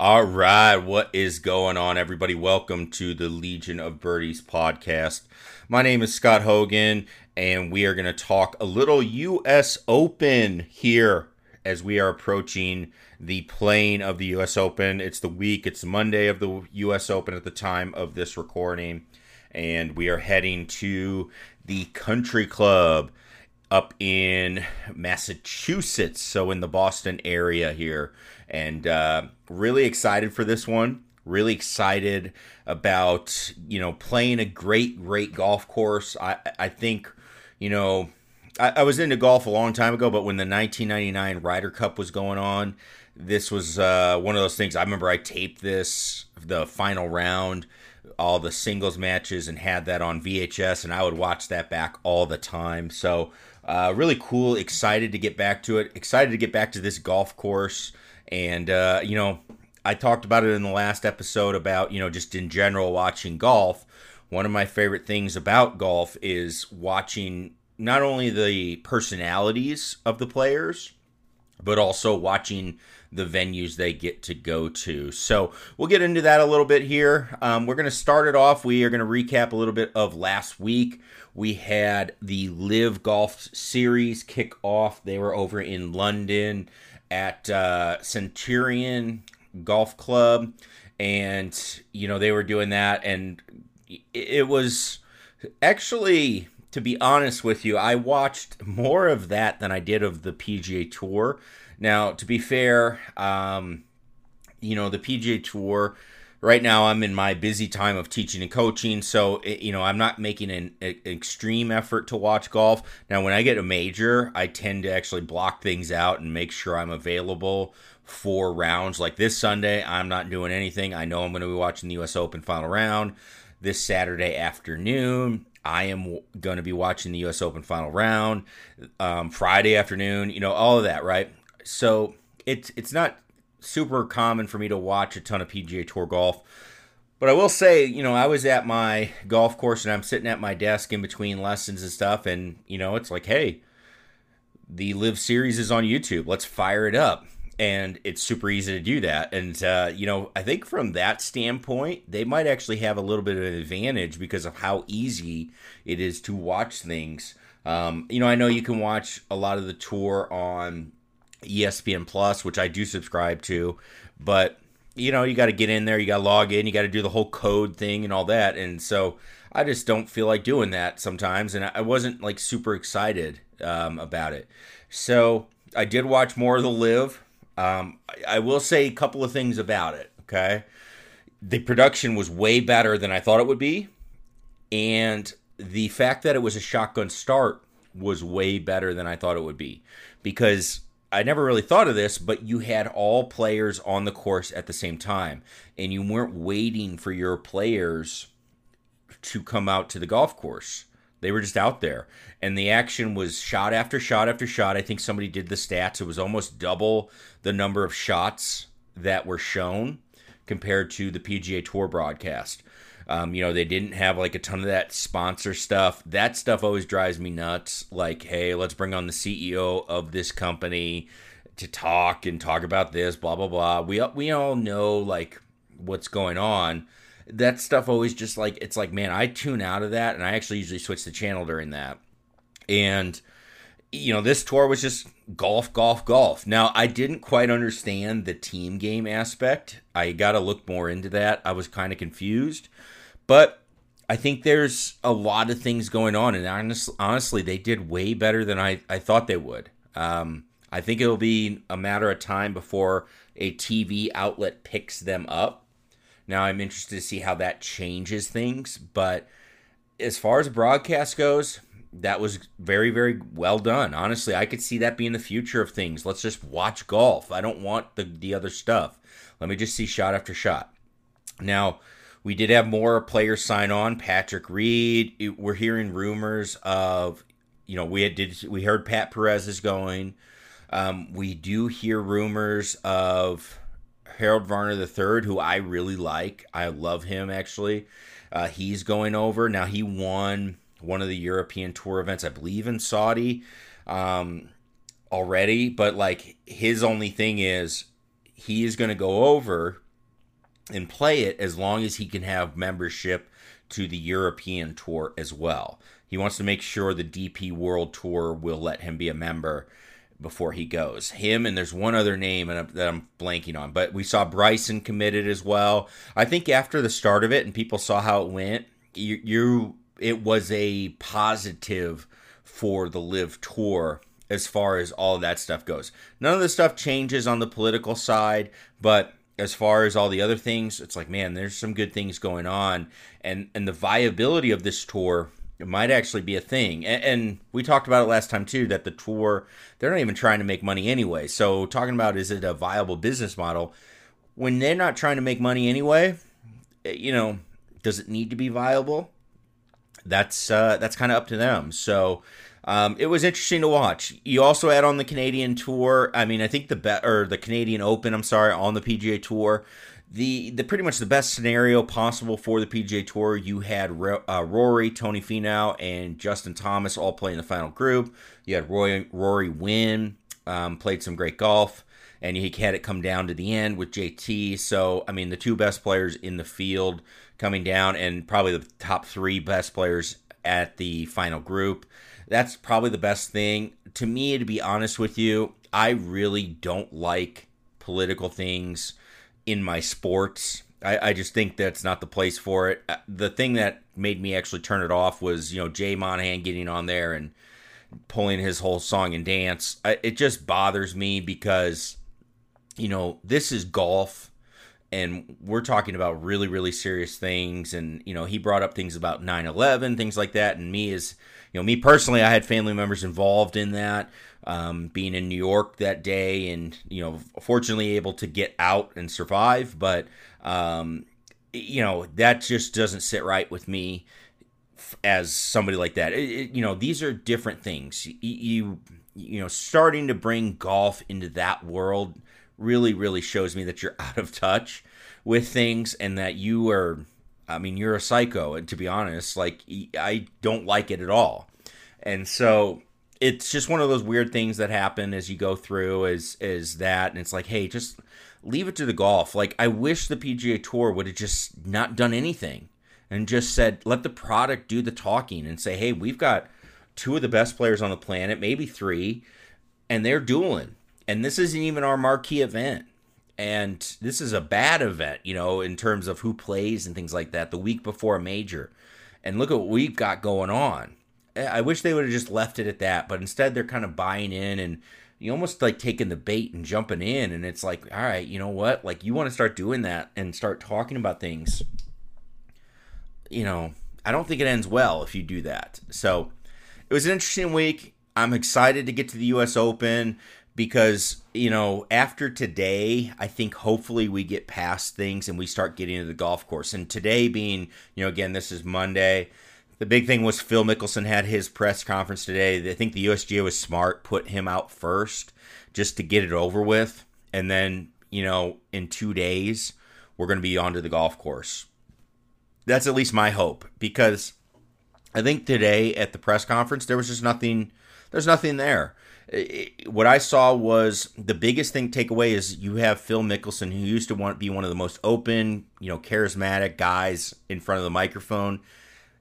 All right, what is going on, everybody? Welcome to the Legion of Birdies podcast. My name is Scott Hogan, and we are going to talk a little U.S. Open here as we are approaching the plane of the U.S. Open. It's the week, it's Monday of the U.S. Open at the time of this recording, and we are heading to the Country Club up in Massachusetts, so in the Boston area here and uh, really excited for this one. Really excited about you know playing a great, great golf course. I I think you know I, I was into golf a long time ago, but when the 1999 Ryder Cup was going on, this was uh, one of those things. I remember I taped this the final round all the singles matches and had that on VHS, and I would watch that back all the time. So, uh, really cool. Excited to get back to it. Excited to get back to this golf course. And, uh, you know, I talked about it in the last episode about, you know, just in general watching golf. One of my favorite things about golf is watching not only the personalities of the players, but also watching the venues they get to go to. So we'll get into that a little bit here. Um, we're going to start it off. We are going to recap a little bit of last week. We had the LIV Golf Series kick off. They were over in London at uh, Centurion Golf Club, and you know they were doing that, and it was actually, to be honest with you, I watched more of that than I did of the PGA Tour. Now, to be fair, um, you know the PGA Tour right now i'm in my busy time of teaching and coaching so you know i'm not making an, an, extreme effort to watch golf now when i get a major i tend to actually block things out and make sure i'm available for rounds like this sunday i'm not doing anything i know i'm going to be watching the us open final round this saturday afternoon I am going to be watching the U.S. Open final round um, Friday afternoon. You know all of that, right? So it's it's not super common for me to watch a ton of PGA Tour golf. But I will say, you know, I was at my golf course and I'm sitting at my desk in between lessons and stuff, and you know, it's like, hey, the LIV Series is on YouTube. Let's fire it up, and it's super easy to do that. And uh, you know, I think from that standpoint, they might actually have a little bit of an advantage because of how easy it is to watch things. Um, you know, I know you can watch a lot of the tour on ESPN Plus, which I do subscribe to, but you know, you got to get in there, you got to log in, you got to do the whole code thing and all that. And so I just don't feel like doing that sometimes. And I wasn't like super excited um, about it. So I did watch more of the LIV. Um, I, I will say a couple of things about it. Okay. The production was way better than I thought it would be. And the fact that it was a shotgun start was way better than I thought it would be because I never really thought of this, but you had all players on the course at the same time, and you weren't waiting for your players to come out to the golf course. They were just out there, and the action was shot after shot after shot. I think somebody did the stats. It was almost double the number of shots that were shown compared to the PGA Tour broadcast. Um, you know, they didn't have like a ton of that sponsor stuff. That stuff always drives me nuts. Like, hey, let's bring on the CEO of this company to talk and talk about this, blah blah blah. We we all know like what's going on. That stuff always just like it's like, man, I tune out of that, and I actually usually switch the channel during that. And you know, this tour was just golf, golf, golf. Now, I didn't quite understand the team game aspect. I got to look more into that. I was kind of confused. But I think there's a lot of things going on, and honest, honestly, they did way better than I, I thought they would. Um, I think it'll be a matter of time before a TV outlet picks them up. Now, I'm interested to see how that changes things, but as far as broadcast goes, that was very, very well done. Honestly, I could see that being the future of things. Let's just watch golf. I don't want the, the other stuff. Let me just see shot after shot. Now, we did have more players sign on. Patrick Reed. It, we're hearing rumors of, you know, we had, did we heard Pat Perez is going. Um, we do hear rumors of Harold Varner III, who I really like. I love him actually. Uh, he's going over now. He won one of the European Tour events, I believe, in Saudi um, already. But like his only thing is he is going to go over and play it as long as he can have membership to the European tour as well. He wants to make sure the DP World Tour will let him be a member before he goes. Him and there's one other name that I'm blanking on, but we saw Bryson committed as well. I think after the start of it and people saw how it went, you, you it was a positive for the LIV Tour as far as all that stuff goes. None of the stuff changes on the political side, but as far as all the other things, it's like, man, there's some good things going on, and and the viability of this tour might actually be a thing. And, and, we talked about it last time too that the tour they're not even trying to make money anyway. So talking about is it a viable business model when they're not trying to make money anyway? Eh, you know, does it need to be viable? That's uh, that's kind of up to them. So um, it was interesting to watch. You also had on the Canadian tour. I mean, I think the bet or the Canadian Open. I'm sorry, on the PGA Tour the the pretty much the best scenario possible for the PGA Tour. You had uh, Rory, Tony Finau, and Justin Thomas all play in the final group. You had Roy, Rory win, um, played some great golf, and you had it come down to the end with JT. So I mean, the two best players in the field coming down, and probably the top three best players at the final group. That's probably the best thing to me. To be honest with you, I really don't like political things in my sports. I, I, just think that's not the place for it. Uh, the thing that made me actually turn it off was, you know, Jay Monahan getting on there and pulling his whole song and dance. I, it just bothers me because, you know, this is golf and we're talking about really, really serious things. And, you know, he brought up things about 9 11, things like that. And me, as, you know, me personally, I had family members involved in that um, being in New York that day, and you know, fortunately able to get out and survive. But um, you know, that just doesn't sit right with me as somebody like that. It, it, you know, these are different things. You, you you know, starting to bring golf into that world really, really shows me that you're out of touch with things and that you are. I mean, you're a psycho, and to be honest, like I don't like it at all. And so it's just one of those weird things that happen as you go through is is that and it's like hey just leave it to the golf like i wish the pga tour would have just not done anything and just said let the product do the talking and say hey we've got two of the best players on the planet maybe three and they're dueling and this isn't even our marquee event and this is a bad event you know in terms of who plays and things like that the week before a major and look at what we've got going on I wish they would have just left it at that, but instead they're kind of buying in and you almost like taking the bait and jumping in and it's like, all right, you know what? Like you want to start doing that and start talking about things. You know, I don't think it ends well if you do that. So, it was an interesting week. I'm excited to get to the US Open because, you know, after today, I think hopefully we get past things and we start getting to the golf course. And today being, you know, again, this is Monday the big thing was Phil Mickelson had his press conference today. I think the USGA was smart, put him out first just to get it over with. And then, you know, in two days, we're going to be onto the golf course. That's at least my hope because I think today at the press conference, there was just nothing, there's nothing there. What I saw was the biggest thing takeaway is you have Phil Mickelson, who used to want be one of the most open, you know, charismatic guys in front of the microphone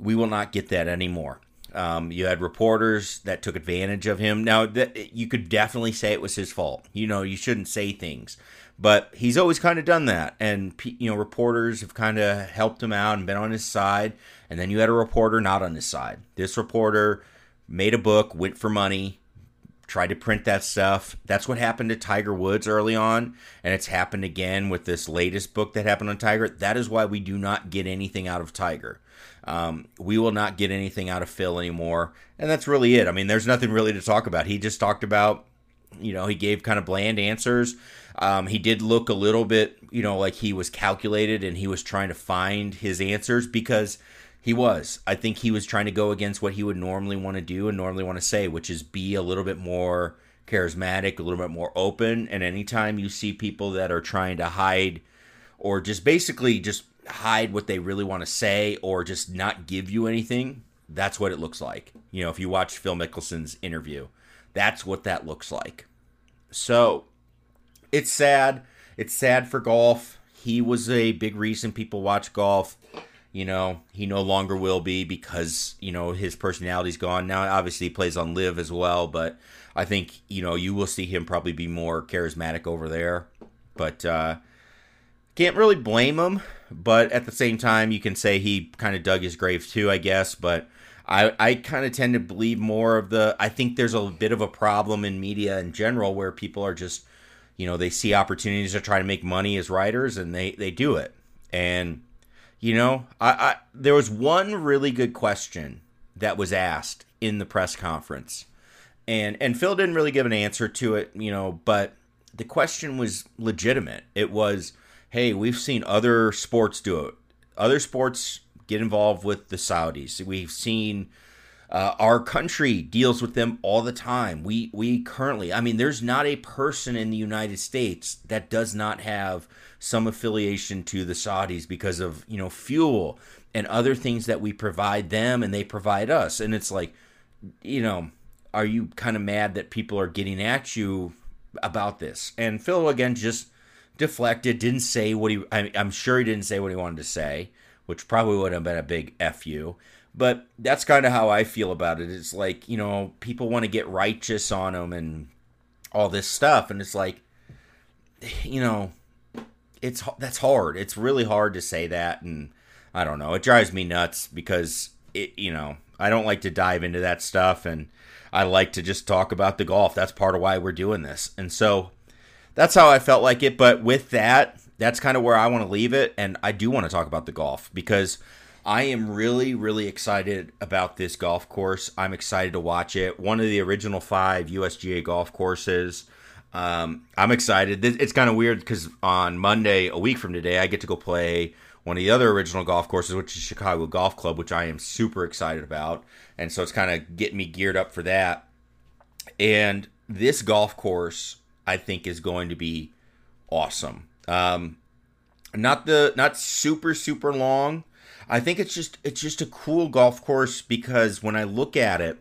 we will not get that anymore. Um, you had reporters that took advantage of him. Now, that you could definitely say it was his fault. You know, you shouldn't say things, but he's always kind of done that. And you know, reporters have kind of helped him out and been on his side. And then you had a reporter not on his side. This reporter made a book, went for money, tried to print that stuff. That's what happened to Tiger Woods early on, and it's happened again with this latest book that happened on Tiger. That is why we do not get anything out of Tiger. Um, we will not get anything out of Phil anymore. And that's really it. I mean, there's nothing really to talk about. He just talked about, you know, he gave kind of bland answers. Um, he did look a little bit, you know, like he was calculated and he was trying to find his answers because he was. I think he was trying to go against what he would normally want to do and normally want to say, which is be a little bit more charismatic, a little bit more open. And anytime you see people that are trying to hide or just basically just hide what they really want to say or just not give you anything, that's what it looks like. You know, if you watch Phil Mickelson's interview, that's what that looks like. So it's sad. It's sad for golf. he was a big reason people watch golf. You know, he no longer will be because, you know, his personality's gone. Now, obviously, he plays on LIV as well, but I think, you know, you will see him probably be more charismatic over there. But, uh, can't really blame him. But at the same time, you can say he kind of dug his grave too, I guess. But I, I kind of tend to believe more of the. I think there's a bit of a problem in media in general where people are just, you know, they see opportunities to try to make money as writers and they, they do it. And, you know, I, I there was one really good question that was asked in the press conference. And and Phil didn't really give an answer to it, you know, but the question was legitimate. It was, hey, we've seen other sports do it. Other sports get involved with the Saudis. We've seen uh, our country deals with them all the time. We we currently, I mean, there's not a person in the United States that does not have some affiliation to the Saudis because of you know fuel and other things that we provide them and they provide us. And it's like, you know, are you kind of mad that people are getting at you about this? And Phil again just deflected, didn't say what he. I, I'm sure he didn't say what he wanted to say which probably would have been a big fu. But that's kind of how I feel about it. It's like you know people want to get righteous on him and all this stuff, and it's like you know it's that's hard. It's really hard to say that, and I don't know. It drives me nuts because it you know I don't like to dive into that stuff, and I like to just talk about the golf. That's part of why we're doing this, and so that's how I felt like it. But with that, that's kind of where I want to leave it. And I do want to talk about the golf because I am really, really excited about this golf course. I'm excited to watch it. One of the original five USGA golf courses. Um, I'm excited. It's kind of weird because on Monday, a week from today, I get to go play one of the other original golf courses, which is Chicago Golf Club, which I am super excited about. And so it's kind of getting me geared up for that. And this golf course, I think, is going to be awesome. Um, not the not super super long. I think it's just it's just a cool golf course because when I look at it,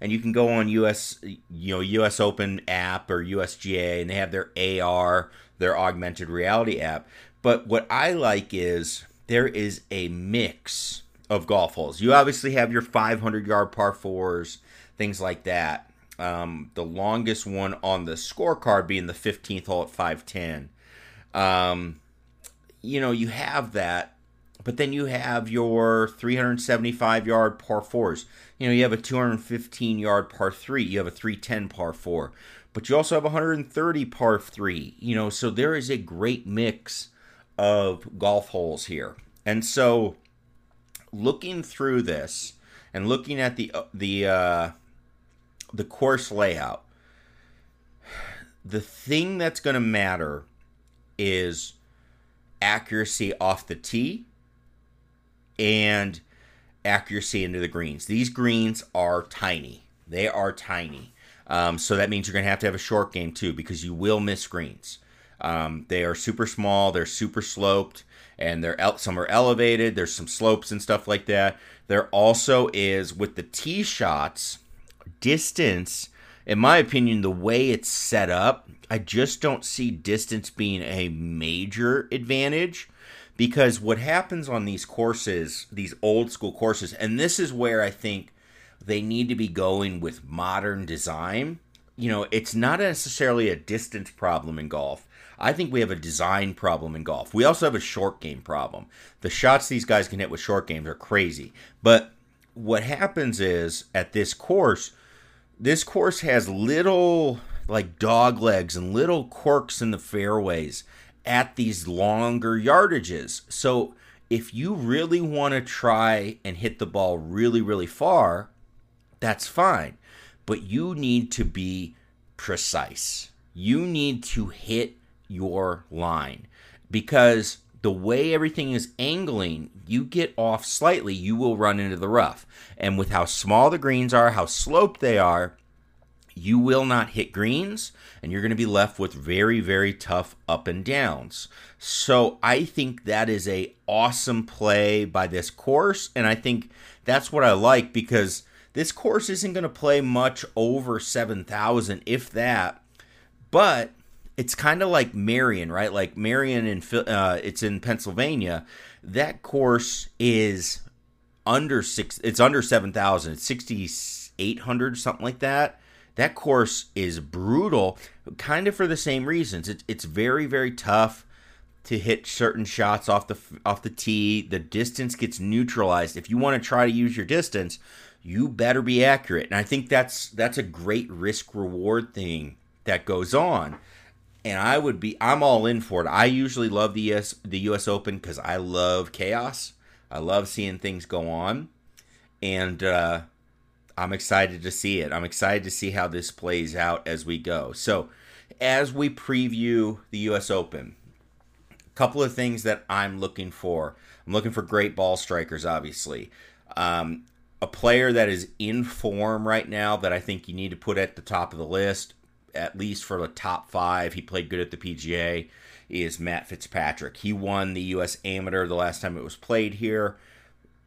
and you can go on US you know US Open app or USGA, and they have their AR, their augmented reality app. But what I like is there is a mix of golf holes. You obviously have your 500 yard par fours, things like that. Um, the longest one on the scorecard being the 15th hole at 510. Um, you know, you have that, but then you have your 375 yard par fours. You know, you have a 215 yard par three. You have a 310 par four, but you also have 130 par three. You know, so there is a great mix of golf holes here, and so looking through this and looking at the uh, the uh, the course layout, the thing that's going to matter is accuracy off the tee and accuracy into the greens. These greens are tiny. They are tiny. Um, so that means you're going to have to have a short game too because you will miss greens. Um, they are super small, they're super sloped, and they're some are elevated. There's some slopes and stuff like that. There also is with the tee shots distance in my opinion, the way it's set up, I just don't see distance being a major advantage because what happens on these courses, these old school courses, and this is where I think they need to be going with modern design. You know, it's not necessarily a distance problem in golf. I think we have a design problem in golf. We also have a short game problem. The shots these guys can hit with short games are crazy. But what happens is at this course, this course has little like dog legs and little quirks in the fairways at these longer yardages. So if you really want to try and hit the ball really, really far, that's fine. But you need to be precise. You need to hit your line because the way everything is angling, you get off slightly, you will run into the rough. And with how small the greens are, how sloped they are, you will not hit greens and you're going to be left with very very tough up and downs. So I think that is a awesome play by this course and I think that's what I like because this course isn't going to play much over 7000 if that. But it's kind of like Merion, right? Like Merion in uh, it's in Pennsylvania. That course is under six. It's under seven thousand. It's sixty eight hundred, something like that. That course is brutal, kind of for the same reasons. It's it's very very tough to hit certain shots off the off the tee. The distance gets neutralized. If you want to try to use your distance, you better be accurate. And I think that's that's a great risk reward thing that goes on. And I would be I'm all in for it. I usually love the US the US Open cuz I love chaos. I love seeing things go on. And uh I'm excited to see it. I'm excited to see how this plays out as we go. So, as we preview the US Open, a couple of things that I'm looking for. I'm looking for great ball strikers, obviously. Um, a player that is in form right now that I think you need to put at the top of the list, at least for the top five. He played good at the PGA. Is Matt Fitzpatrick. He won the U.S. Amateur the last time it was played here.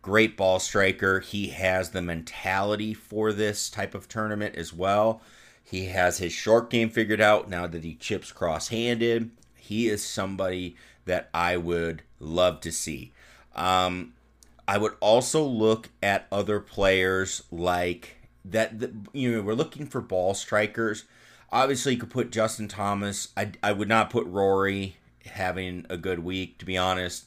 Great ball striker. He has the mentality for this type of tournament as well. He has his short game figured out now that he chips cross handed. He is somebody that I would love to see. Um, I would also look at other players like that. The, you know, we're looking for ball strikers. Obviously, you could put Justin Thomas. I, I would not put Rory having a good week, to be honest.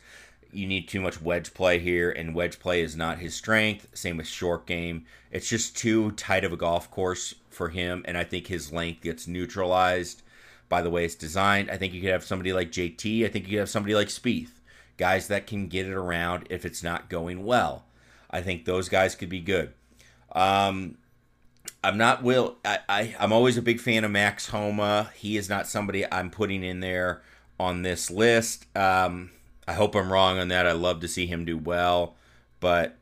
You need too much wedge play here, and wedge play is not his strength. Same with short game. It's just too tight of a golf course for him, and I think his length gets neutralized by the way it's designed. I think you could have somebody like JT. I think you could have somebody like Spieth guys that can get it around if it's not going well. I think those guys could be good. Um, I'm not will I, I I'm always a big fan of Max Homa. He is not somebody I'm putting in there on this list. Um, I hope I'm wrong on that. I love to see him do well, but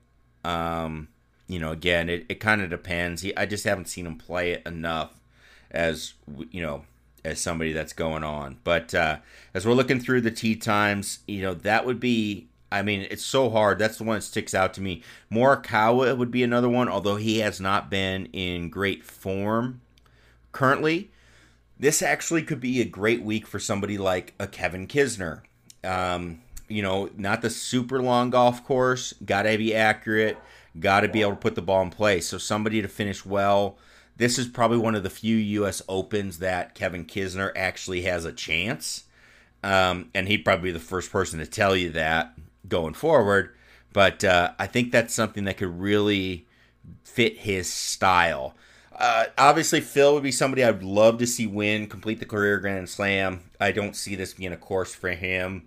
um, you know, again, it, it kind of depends. He, I just haven't seen him play it enough as you know as somebody that's going on. But uh, as we're looking through the tee times, you know, that would be. I mean, it's so hard. That's the one that sticks out to me. Morikawa would be another one, although he has not been in great form currently. This actually could be a great week for somebody like a Kevin Kisner. Um, you know, not the super long golf course. Got to be accurate. Got to be able to put the ball in play. So somebody to finish well this is probably one of the few U.S. Opens that Kevin Kisner actually has a chance. Um, and he'd probably be the first person to tell you that going forward. But uh, I think that's something that could really fit his style. Uh, obviously, Phil would be somebody I'd love to see win, complete the career Grand Slam. I don't see this being a course for him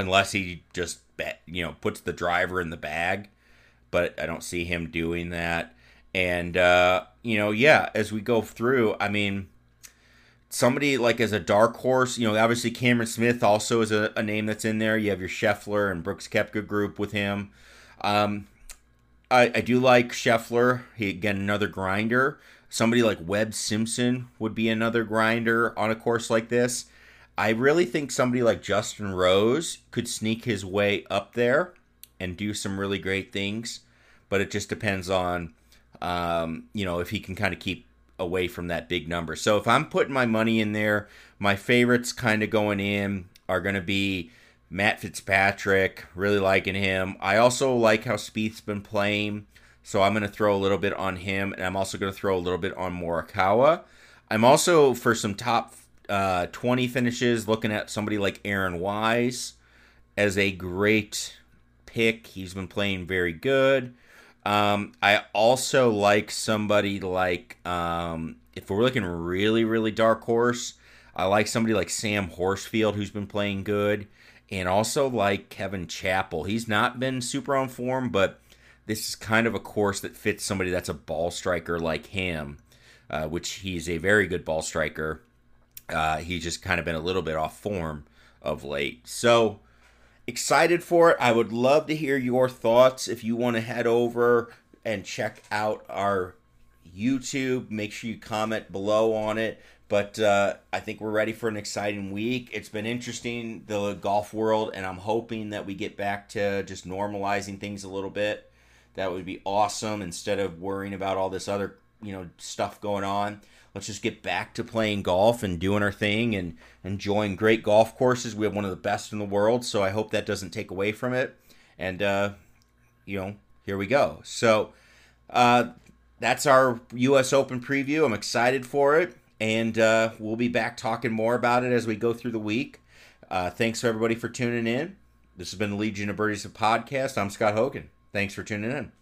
unless he just, bet, you know, puts the driver in the bag. But I don't see him doing that. And uh, you know, yeah, as we go through, I mean, somebody like as a dark horse, you know, obviously Cameron Smith also is a, a name that's in there. You have your Scheffler and Brooks Koepka group with him. Um, I, I do like Scheffler. He again another grinder. Somebody like Webb Simpson would be another grinder on a course like this. I really think somebody like Justin Rose could sneak his way up there and do some really great things, but it just depends on um, you know, if he can kind of keep away from that big number. So if I'm putting my money in there, my favorites kind of going in are going to be Matt Fitzpatrick, really liking him. I also like how Spieth's been playing, so I'm going to throw a little bit on him, and I'm also going to throw a little bit on Morikawa. I'm also for some top uh, 20 finishes looking at somebody like Aaron Wise as a great pick. He's been playing very good. Um, I also like somebody like um, if we're looking really really dark horse, I like somebody like Sam Horsfield who's been playing good, and also like Kevin Chappell. He's not been super on form, but this is kind of a course that fits somebody that's a ball striker like him, uh, which he's a very good ball striker. Uh, he's just kind of been a little bit off form of late. So excited for it. I would love to hear your thoughts. If you want to head over and check out our YouTube, make sure you comment below on it. But uh, I think we're ready for an exciting week. It's been interesting, the golf world, and I'm hoping that we get back to just normalizing things a little bit. That would be awesome instead of worrying about all this other you know stuff going on. Let's just get back to playing golf and doing our thing and enjoying great golf courses. We have one of the best in the world, so I hope that doesn't take away from it. And uh, you know, here we go. So uh, that's our U.S. Open preview. I'm excited for it, and uh, we'll be back talking more about it as we go through the week. Uh, thanks to everybody for tuning in. This has been the Legion of Birdies podcast. I'm Scott Hogan. Thanks for tuning in.